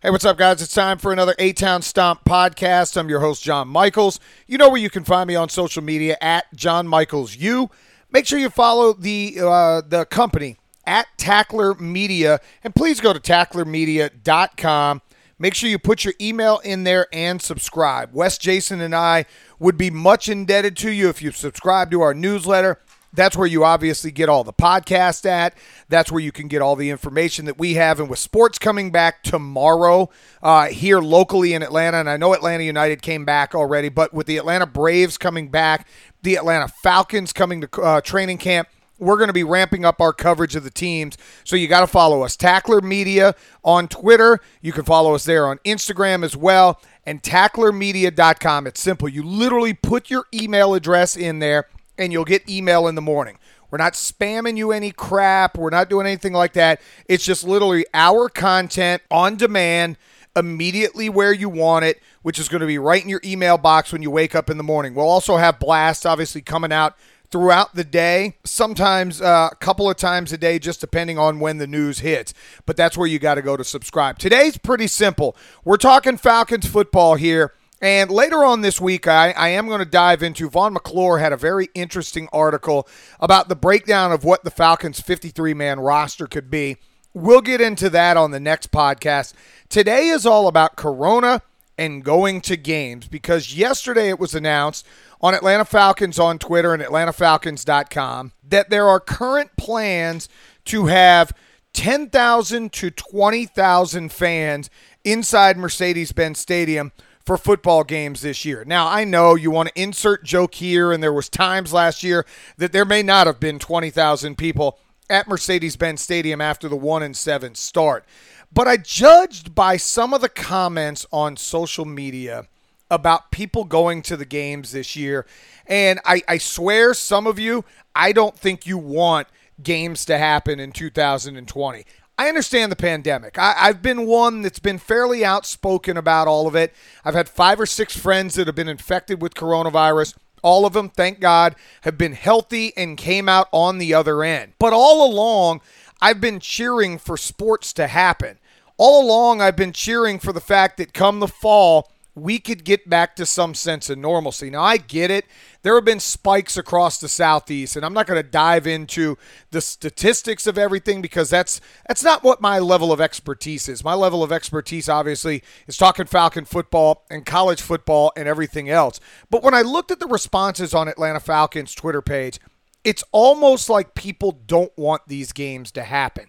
Hey, what's up, guys? It's time for another A Town Stomp podcast. I'm your host, John Michaels. You know where you can find me on social media at John Michaels U. Make sure you follow the uh, the company at Tackler Media, and please go to tacklermedia.com. Make sure you put your email in there and subscribe. Wes, Jason, and I would be much indebted to you if you subscribe to our newsletter. That's where you obviously get all the podcast at. That's where you can get all the information that we have. And with sports coming back tomorrow uh, here locally in Atlanta, and I know Atlanta United came back already, but with the Atlanta Braves coming back, the Atlanta Falcons coming to uh, training camp, we're going to be ramping up our coverage of the teams. So you got to follow us. Tackler Media on Twitter. You can follow us there on Instagram as well. And tacklermedia.com. It's simple. You literally put your email address in there and you'll get email in the morning. We're not spamming you any crap. We're not doing anything like that. It's just literally our content on demand immediately where you want it, which is going to be right in your email box when you wake up in the morning. We'll also have blasts obviously coming out throughout the day, sometimes uh, a couple of times a day, just depending on when the news hits. But that's where you got to go to subscribe. Today's pretty simple. We're talking Falcons football here. And later on this week, I, I am going to dive into Vaughn McClure had a very interesting article about the breakdown of what the Falcons' 53 man roster could be. We'll get into that on the next podcast. Today is all about Corona and going to games because yesterday it was announced on Atlanta Falcons on Twitter and AtlantaFalcons.com that there are current plans to have 10,000 to 20,000 fans inside Mercedes Benz Stadium for football games this year. Now, I know you want to insert joke here, and there was times last year that there may not have been 20,000 people at Mercedes-Benz Stadium after the 1 and 7 start. But I judged by some of the comments on social media about people going to the games this year, and I, I swear some of you, I don't think you want games to happen in 2020. I understand the pandemic. I, have been one that's been fairly outspoken about all of it. I've had five or six friends that have been infected with coronavirus. All of them, thank God, have been healthy and came out on the other end. But all along, I've been cheering for sports to happen. All along, I've been cheering for the fact that come the fall, we could get back to some sense of normalcy. Now, I get it. There have been spikes across the southeast, and I'm not going to dive into the statistics of everything because that's that's not what my level of expertise is. My level of expertise, obviously, is talking Falcon football and college football and everything else. But when I looked at the responses on Atlanta Falcons Twitter page, it's almost like people don't want these games to happen.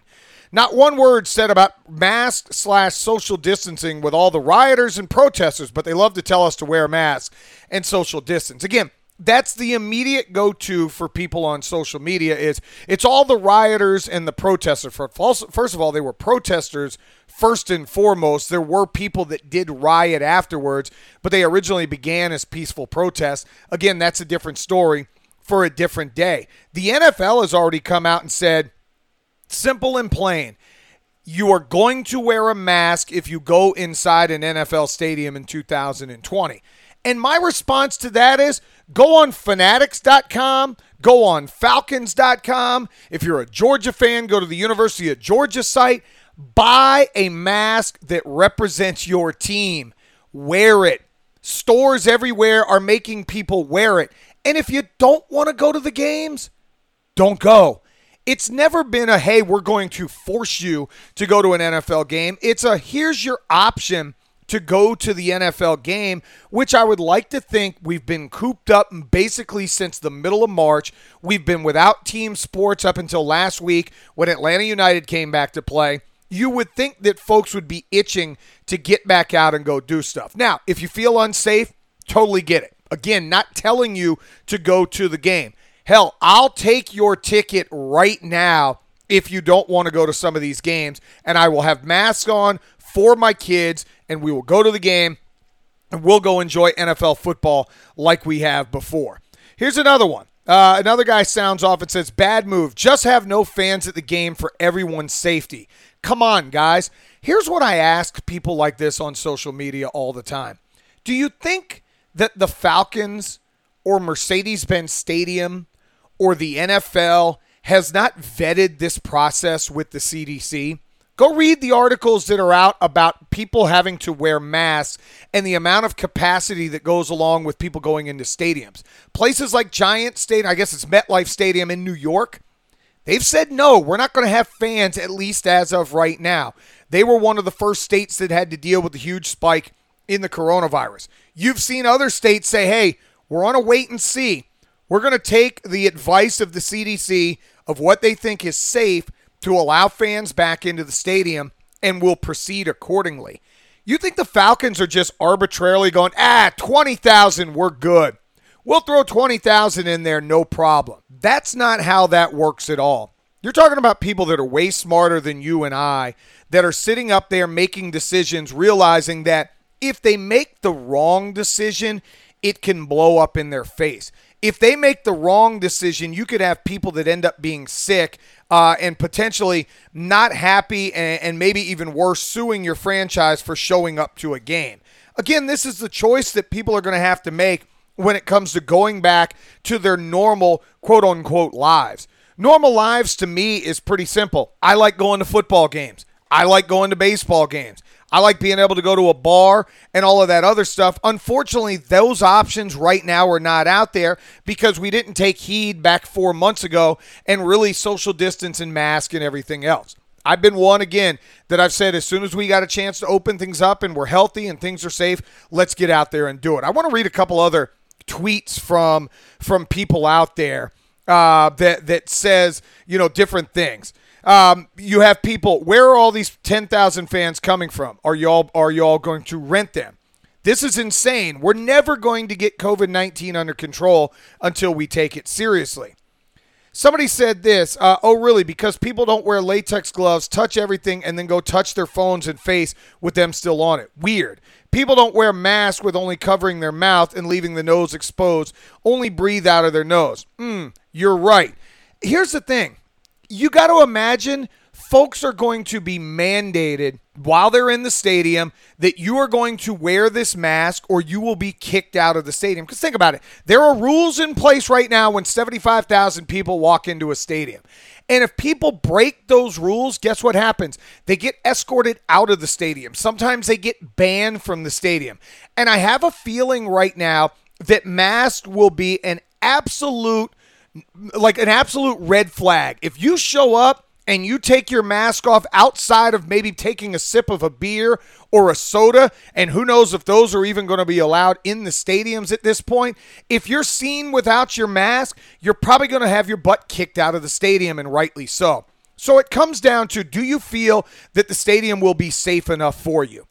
Not one word said about mask slash social distancing with all the rioters and protesters, but they love to tell us to wear a mask and social distance. Again, that's the immediate go-to for people on social media is it's all the rioters and the protesters. First of all they were protesters first and foremost. There were people that did riot afterwards but they originally began as peaceful protests. Again that's a different story for a different day. The NFL has already come out and said Simple and plain. You are going to wear a mask if you go inside an NFL stadium in 2020. And my response to that is go on fanatics.com, go on falcons.com. If you're a Georgia fan, go to the University of Georgia site, buy a mask that represents your team. Wear it. Stores everywhere are making people wear it. And if you don't want to go to the games, don't go. It's never been a, hey, we're going to force you to go to an NFL game. It's a, here's your option to go to the NFL game, which I would like to think we've been cooped up basically since the middle of March. We've been without team sports up until last week when Atlanta United came back to play. You would think that folks would be itching to get back out and go do stuff. Now, if you feel unsafe, totally get it. Again, not telling you to go to the game. Hell, I'll take your ticket right now if you don't want to go to some of these games, and I will have masks on for my kids, and we will go to the game, and we'll go enjoy NFL football like we have before. Here's another one. Uh, another guy sounds off and says, Bad move. Just have no fans at the game for everyone's safety. Come on, guys. Here's what I ask people like this on social media all the time Do you think that the Falcons or Mercedes Benz Stadium or the NFL has not vetted this process with the CDC. Go read the articles that are out about people having to wear masks and the amount of capacity that goes along with people going into stadiums. Places like Giant Stadium, I guess it's MetLife Stadium in New York, they've said no, we're not going to have fans, at least as of right now. They were one of the first states that had to deal with the huge spike in the coronavirus. You've seen other states say, hey, we're on a wait and see. We're going to take the advice of the CDC of what they think is safe to allow fans back into the stadium and we'll proceed accordingly. You think the Falcons are just arbitrarily going, ah, 20,000, we're good. We'll throw 20,000 in there, no problem. That's not how that works at all. You're talking about people that are way smarter than you and I that are sitting up there making decisions, realizing that if they make the wrong decision, it can blow up in their face. If they make the wrong decision, you could have people that end up being sick uh, and potentially not happy and, and maybe even worse, suing your franchise for showing up to a game. Again, this is the choice that people are going to have to make when it comes to going back to their normal quote unquote lives. Normal lives to me is pretty simple. I like going to football games. I like going to baseball games. I like being able to go to a bar and all of that other stuff. Unfortunately, those options right now are not out there because we didn't take heed back four months ago and really social distance and mask and everything else. I've been one again that I've said as soon as we got a chance to open things up and we're healthy and things are safe, let's get out there and do it. I want to read a couple other tweets from from people out there uh, that that says you know different things. Um, you have people. Where are all these ten thousand fans coming from? Are y'all are y'all going to rent them? This is insane. We're never going to get COVID nineteen under control until we take it seriously. Somebody said this. Uh, oh, really? Because people don't wear latex gloves, touch everything, and then go touch their phones and face with them still on it. Weird. People don't wear masks with only covering their mouth and leaving the nose exposed, only breathe out of their nose. Hmm, you're right. Here's the thing you got to imagine folks are going to be mandated while they're in the stadium that you are going to wear this mask or you will be kicked out of the stadium. Because think about it there are rules in place right now when 75,000 people walk into a stadium. And if people break those rules, guess what happens? They get escorted out of the stadium. Sometimes they get banned from the stadium. And I have a feeling right now that masks will be an absolute like an absolute red flag. If you show up and you take your mask off outside of maybe taking a sip of a beer or a soda, and who knows if those are even going to be allowed in the stadiums at this point, if you're seen without your mask, you're probably going to have your butt kicked out of the stadium, and rightly so. So it comes down to do you feel that the stadium will be safe enough for you?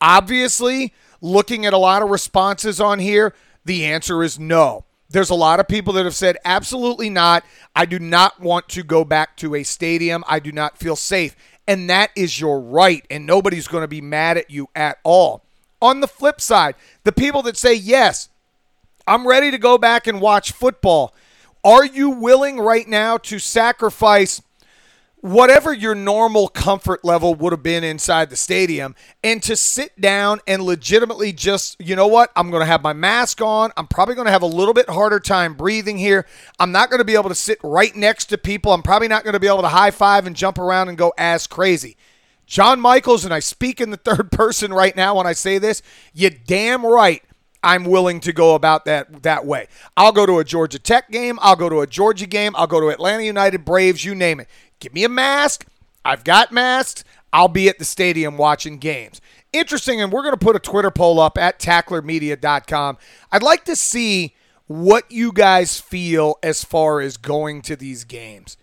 Obviously, looking at a lot of responses on here, the answer is no. There's a lot of people that have said, absolutely not. I do not want to go back to a stadium. I do not feel safe. And that is your right. And nobody's going to be mad at you at all. On the flip side, the people that say, yes, I'm ready to go back and watch football. Are you willing right now to sacrifice whatever your normal comfort level would have been inside the stadium and to sit down and legitimately just, you know what, I'm going to have my mask on. I'm probably going to have a little bit harder time breathing here. I'm not going to be able to sit right next to people. I'm probably not going to be able to high five and jump around and go as crazy. John Michaels, and I speak in the third person right now when I say this, you damn right. I'm willing to go about that that way. I'll go to a Georgia Tech game. I'll go to a Georgia game. I'll go to Atlanta United Braves. You name it. Give me a mask. I've got masks. I'll be at the stadium watching games. Interesting, and we're going to put a Twitter poll up at tacklermedia.com. I'd like to see what you guys feel as far as going to these games.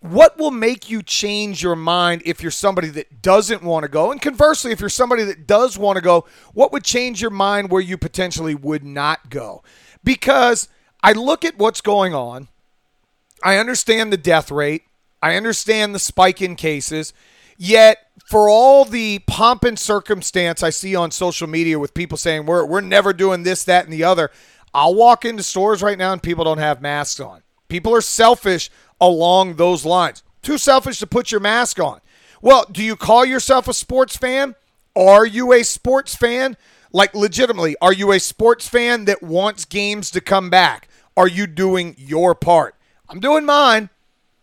What will make you change your mind if you're somebody that doesn't want to go? And conversely, if you're somebody that does want to go, what would change your mind where you potentially would not go? Because I look at what's going on, I understand the death rate. I understand the spike in cases. Yet, for all the pomp and circumstance I see on social media with people saying we're, we're never doing this, that, and the other, I'll walk into stores right now and people don't have masks on. People are selfish along those lines. Too selfish to put your mask on. Well, do you call yourself a sports fan? Are you a sports fan? Like, legitimately, are you a sports fan that wants games to come back? Are you doing your part? I'm doing mine.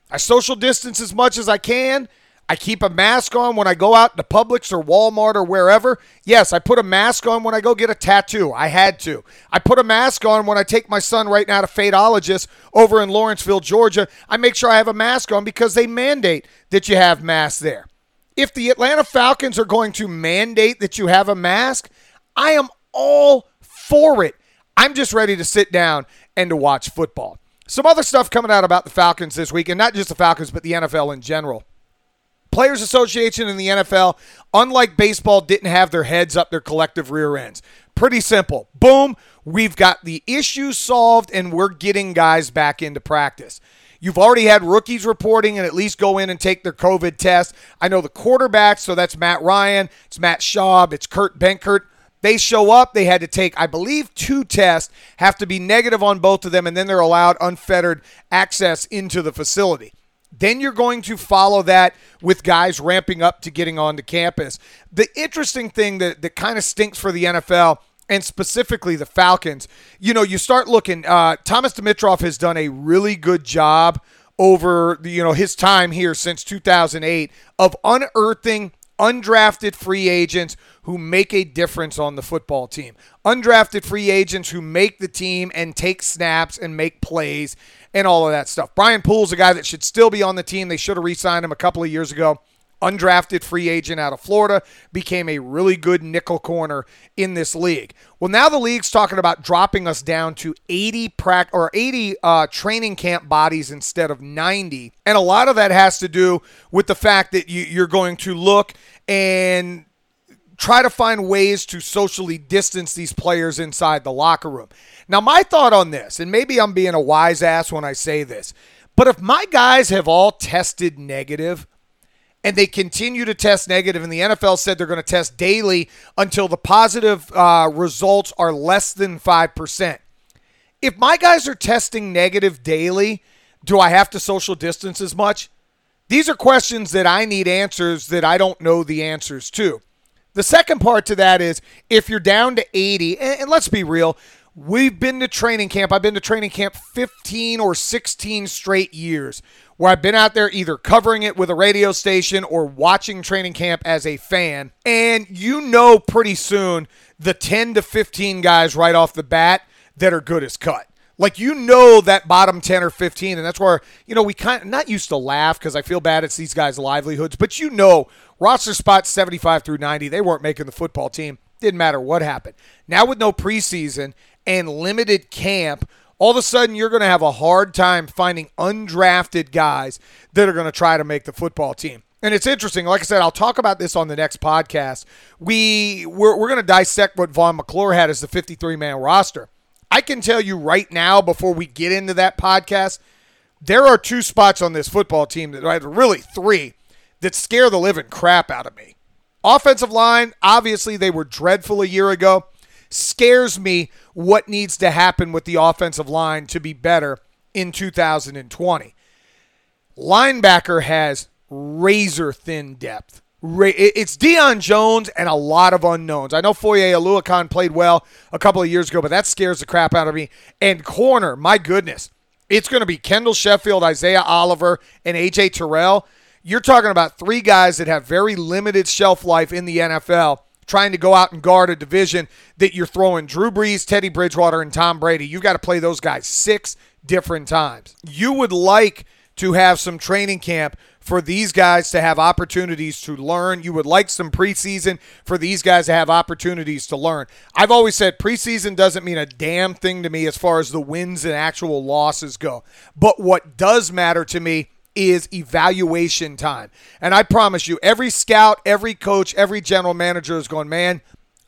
I social distance as much as I can. I keep a mask on when I go out to Publix or Walmart or wherever. Yes, I put a mask on when I go get a tattoo. I had to. I put a mask on when I take my son right now to Fadeologist over in Lawrenceville, Georgia. I make sure I have a mask on because they mandate that you have masks there. If the Atlanta Falcons are going to mandate that you have a mask, I am all for it. I'm just ready to sit down and to watch football. Some other stuff coming out about the Falcons this week, and not just the Falcons, but the NFL in general. Players Association in the NFL, unlike baseball, didn't have their heads up their collective rear ends. Pretty simple. Boom, we've got the issue solved and we're getting guys back into practice. You've already had rookies reporting and at least go in and take their COVID test. I know the quarterbacks, so that's Matt Ryan, it's Matt Schaub, it's Kurt Benkert. They show up, they had to take, I believe, two tests, have to be negative on both of them, and then they're allowed unfettered access into the facility. Then you're going to follow that with guys ramping up to getting onto campus. The interesting thing that, that kind of stinks for the NFL and specifically the Falcons, you know, you start looking, uh, Thomas Dimitroff has done a really good job over the, you know his time here since 2008 of unearthing undrafted free agents who make a difference on the football team. Undrafted free agents who make the team and take snaps and make plays and all of that stuff. Brian Poole's a guy that should still be on the team. They should have re signed him a couple of years ago. Undrafted free agent out of Florida, became a really good nickel corner in this league. Well, now the league's talking about dropping us down to 80 prac or 80 uh, training camp bodies instead of 90, and a lot of that has to do with the fact that you, you're going to look and try to find ways to socially distance these players inside the locker room. Now, my thought on this, and maybe I'm being a wise ass when I say this, but if my guys have all tested negative and they continue to test negative, and the NFL said they're going to test daily until the positive uh, results are less than 5%. If my guys are testing negative daily, do I have to social distance as much? These are questions that I need answers that I don't know the answers to. The second part to that is if you're down to 80, and, and let's be real, We've been to training camp. I've been to training camp 15 or 16 straight years where I've been out there either covering it with a radio station or watching training camp as a fan. And you know pretty soon the 10 to 15 guys right off the bat that are good as cut. Like you know that bottom 10 or 15 and that's where, you know, we kind of not used to laugh cuz I feel bad it's these guys livelihoods, but you know roster spots 75 through 90, they weren't making the football team. Didn't matter what happened. Now with no preseason and limited camp, all of a sudden you're going to have a hard time finding undrafted guys that are going to try to make the football team. And it's interesting. Like I said, I'll talk about this on the next podcast. We we're, we're going to dissect what Vaughn McClure had as the 53 man roster. I can tell you right now, before we get into that podcast, there are two spots on this football team that right, really three that scare the living crap out of me. Offensive line, obviously they were dreadful a year ago scares me what needs to happen with the offensive line to be better in 2020. Linebacker has razor thin depth. It's Deion Jones and a lot of unknowns. I know Foye Oluokun played well a couple of years ago, but that scares the crap out of me. And corner, my goodness, it's going to be Kendall Sheffield, Isaiah Oliver, and AJ Terrell. You're talking about three guys that have very limited shelf life in the NFL trying to go out and guard a division that you're throwing Drew Brees, Teddy Bridgewater, and Tom Brady. You got to play those guys six different times. You would like to have some training camp for these guys to have opportunities to learn. You would like some preseason for these guys to have opportunities to learn. I've always said preseason doesn't mean a damn thing to me as far as the wins and actual losses go. But what does matter to me is evaluation time. And I promise you, every scout, every coach, every general manager is going, man,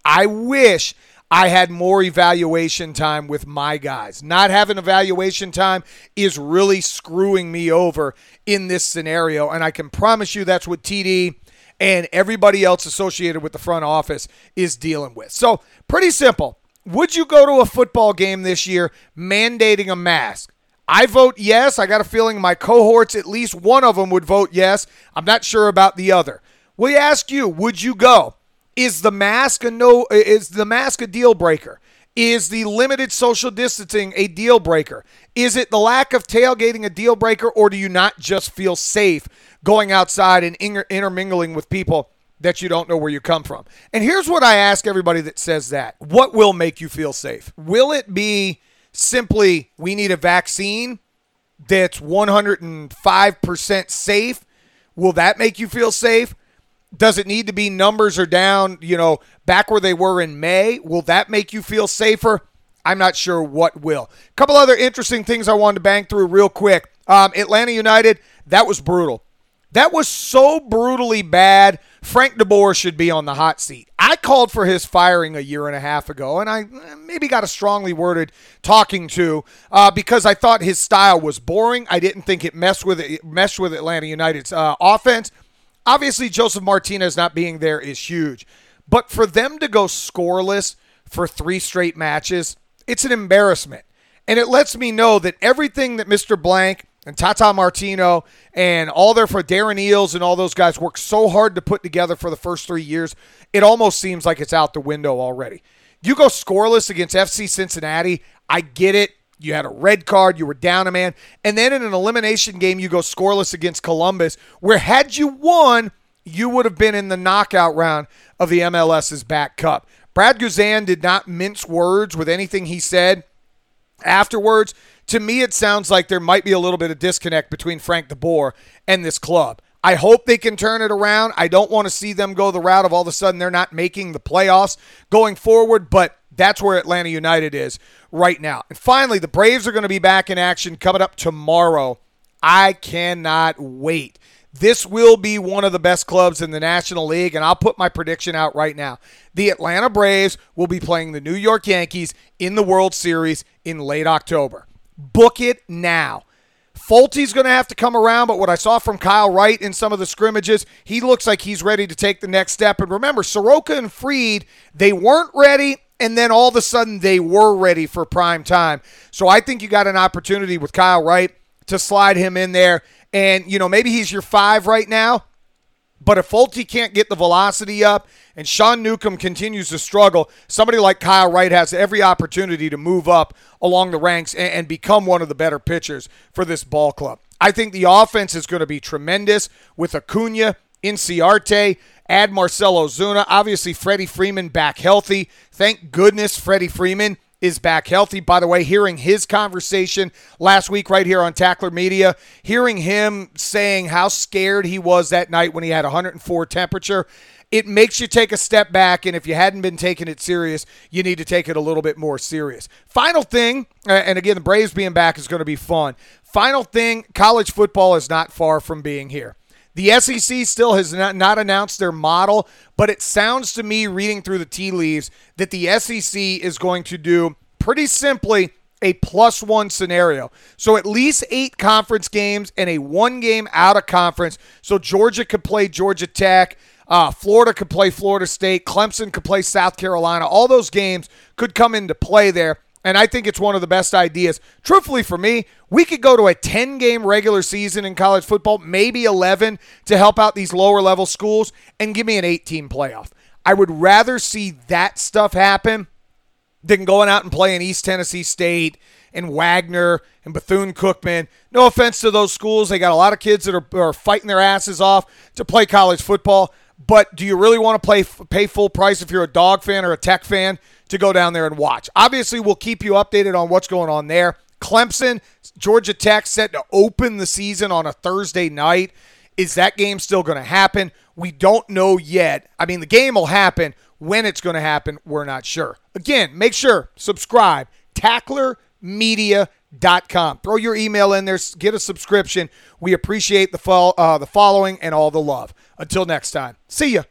I wish I had more evaluation time with my guys. Not having evaluation time is really screwing me over in this scenario. And I can promise you that's what TD and everybody else associated with the front office is dealing with. So, pretty simple. Would you go to a football game this year mandating a mask? I vote yes. I got a feeling my cohorts, at least one of them, would vote yes. I'm not sure about the other. We ask you, would you go? Is the mask a no? Is the mask a deal breaker? Is the limited social distancing a deal breaker? Is it the lack of tailgating a deal breaker, or do you not just feel safe going outside and inter- intermingling with people that you don't know where you come from. And here's what I ask everybody that says that What will make you feel safe? Will it be simply we need a vaccine that's 105% safe? Will that make you feel safe? Does it need to be numbers are down, you know, back where they were in May? Will that make you feel safer? I'm not sure what will. A couple other interesting things I wanted to bang through real quick. Um, Atlanta United, that was brutal. That was so brutally bad. Frank DeBoer should be on the hot seat. I called for his firing a year and a half ago, and I eh, maybe got a strongly worded talking to uh, because I thought his style was boring. I didn't think it messed with it, meshed with Atlanta United's uh, offense. Obviously, Josef Martinez not being there is huge, but for them to go scoreless for three straight matches, it's an embarrassment, and it lets me know that everything that Mr. Blank and Tata Martino and all their for Darren Eales and all those guys worked so hard to put together for the first three years, it almost seems like it's out the window already. You go scoreless against FC Cincinnati, I get it. You had a red card, you were down a man. And then in an elimination game, you go scoreless against Columbus, where had you won, you would have been in the knockout round of the MLS's back cup. Brad Guzan did not mince words with anything he said afterwards to me, it sounds like there might be a little bit of disconnect between Frank DeBoer and this club. I hope they can turn it around. I don't want to see them go the route of all of a sudden they're not making the playoffs going forward, but that's where Atlanta United is right now. And finally, the Braves are going to be back in action coming up tomorrow. I cannot wait. This will be one of the best clubs in the National League, and I'll put my prediction out right now. The Atlanta Braves will be playing the New York Yankees in the World Series in late October. Book it now. Folty's going to have to come around, but what I saw from Kyle Wright in some of the scrimmages, he looks like he's ready to take the next step. And remember, Soroka and Fried, they weren't ready, and then all of a sudden they were ready for prime time. So I think you got an opportunity with Kyle Wright to slide him in there. And, you know, maybe he's your five right now. But if Folty can't get the velocity up and Sean Newcomb continues to struggle, somebody like Kyle Wright has every opportunity to move up along the ranks and, and become one of the better pitchers for this ball club. I think the offense is going to be tremendous with Acuna, Inciarte, add Marcell Ozuna. Obviously, Freddie Freeman back healthy. Thank goodness Freddie Freeman is back healthy. By the way, hearing his conversation last week right here on Tackler Media, hearing him saying how scared he was that night when he had 104 temperature, it makes you take a step back. And if you hadn't been taking it serious, you need to take it a little bit more serious. Final thing, uh, and again, the Braves being back is going to be fun. Final thing, college football is not far from being here. The SEC still has not, not, announced their model, but it sounds to me, reading through the tea leaves, that the SEC is going to do pretty simply a plus one scenario. So at least eight conference games and a one game out of conference. So Georgia could play Georgia Tech. Uh, Florida could play Florida State. Clemson could play South Carolina. All those games could come into play there. And I think it's one of the best ideas. Truthfully, for me, we could go to a 10 game regular season in college football, maybe 11 to help out these lower level schools, and give me an 18 playoff. I would rather see that stuff happen than going out and playing East Tennessee State and Wagner and Bethune Cookman. No offense to those schools. They got a lot of kids that are, are fighting their asses off to play college football. But do you really want to play pay full price if you're a dog fan or a tech fan to go down there and watch? Obviously, we'll keep you updated on what's going on there. Clemson, Georgia Tech set to open the season on a Thursday night. Is that game still going to happen? We don't know yet. I mean, the game will happen. When it's going to happen, we're not sure. Again, make sure subscribe. TacklerMedia.com. Throw your email in there. Get a subscription. We appreciate the, fo- uh, the following and all the love. Until next time, see ya.